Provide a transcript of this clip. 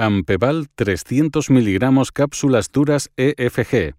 Ampeval 300 miligramos cápsulas duras EFG.